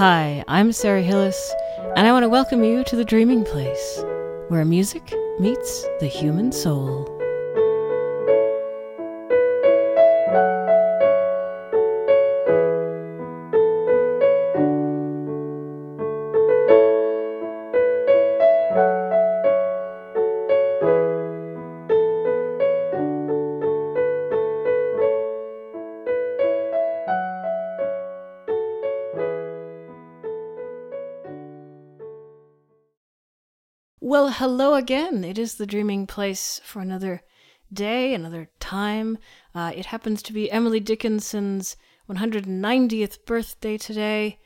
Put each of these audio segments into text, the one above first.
Hi, I'm Sara Hillis, and I want to welcome you to the Dreaming Place, where music meets the human soul. Well, hello again. It is the Dreaming Place for another day, another time. Uh, it happens to be Emily Dickinson's 190th birthday today,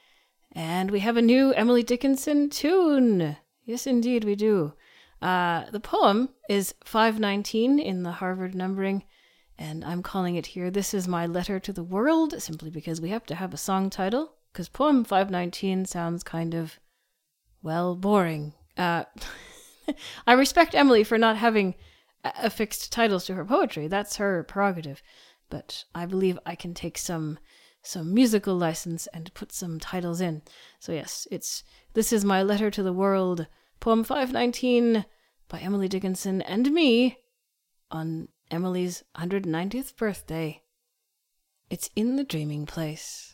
and we have a new Emily Dickinson tune. Yes, indeed, we do. Uh, the poem is 519 in the Harvard numbering, and I'm calling it here This is My Letter to the World, simply because we have to have a song title, because poem 519 sounds kind of, well, boring. Uh, I respect Emily for not having affixed titles to her poetry. That's her prerogative. But I believe I can take some some musical license and put some titles in. So yes, it's This is My Letter to the World, poem 519 by Emily Dickinson and me on Emily's 190th birthday. It's in the dreaming place.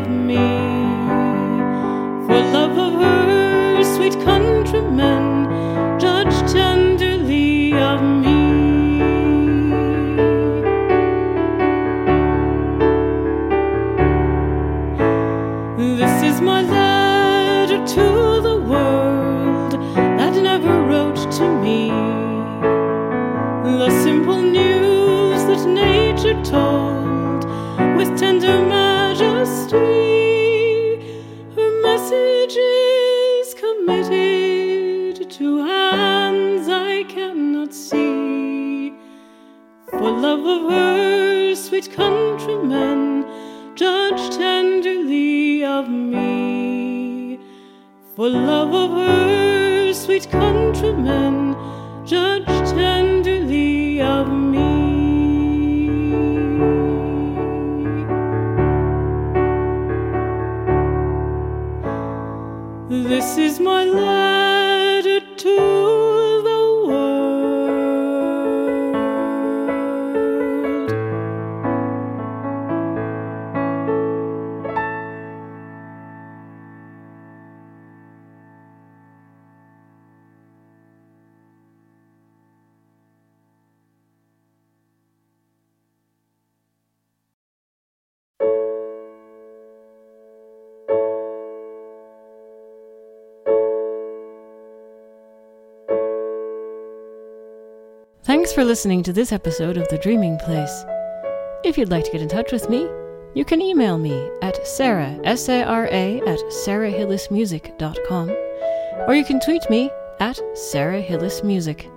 Of me. Is committed to hands I cannot see. For love of her sweet countrymen, judge tenderly of me. For love of her sweet countrymen, judge tenderly This is my letter to Thanks for listening to this episode of The Dreaming Place. If you'd like to get in touch with me, you can email me at sara, S-A-R-A, at sarahhillismusic.com, or you can tweet me at sarahhillismusic.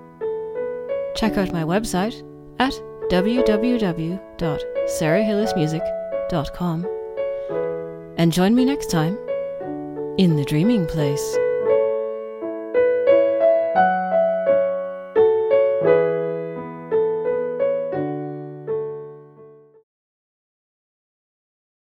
check out my website at www.sarahhillismusic.com and join me next time in the dreaming place.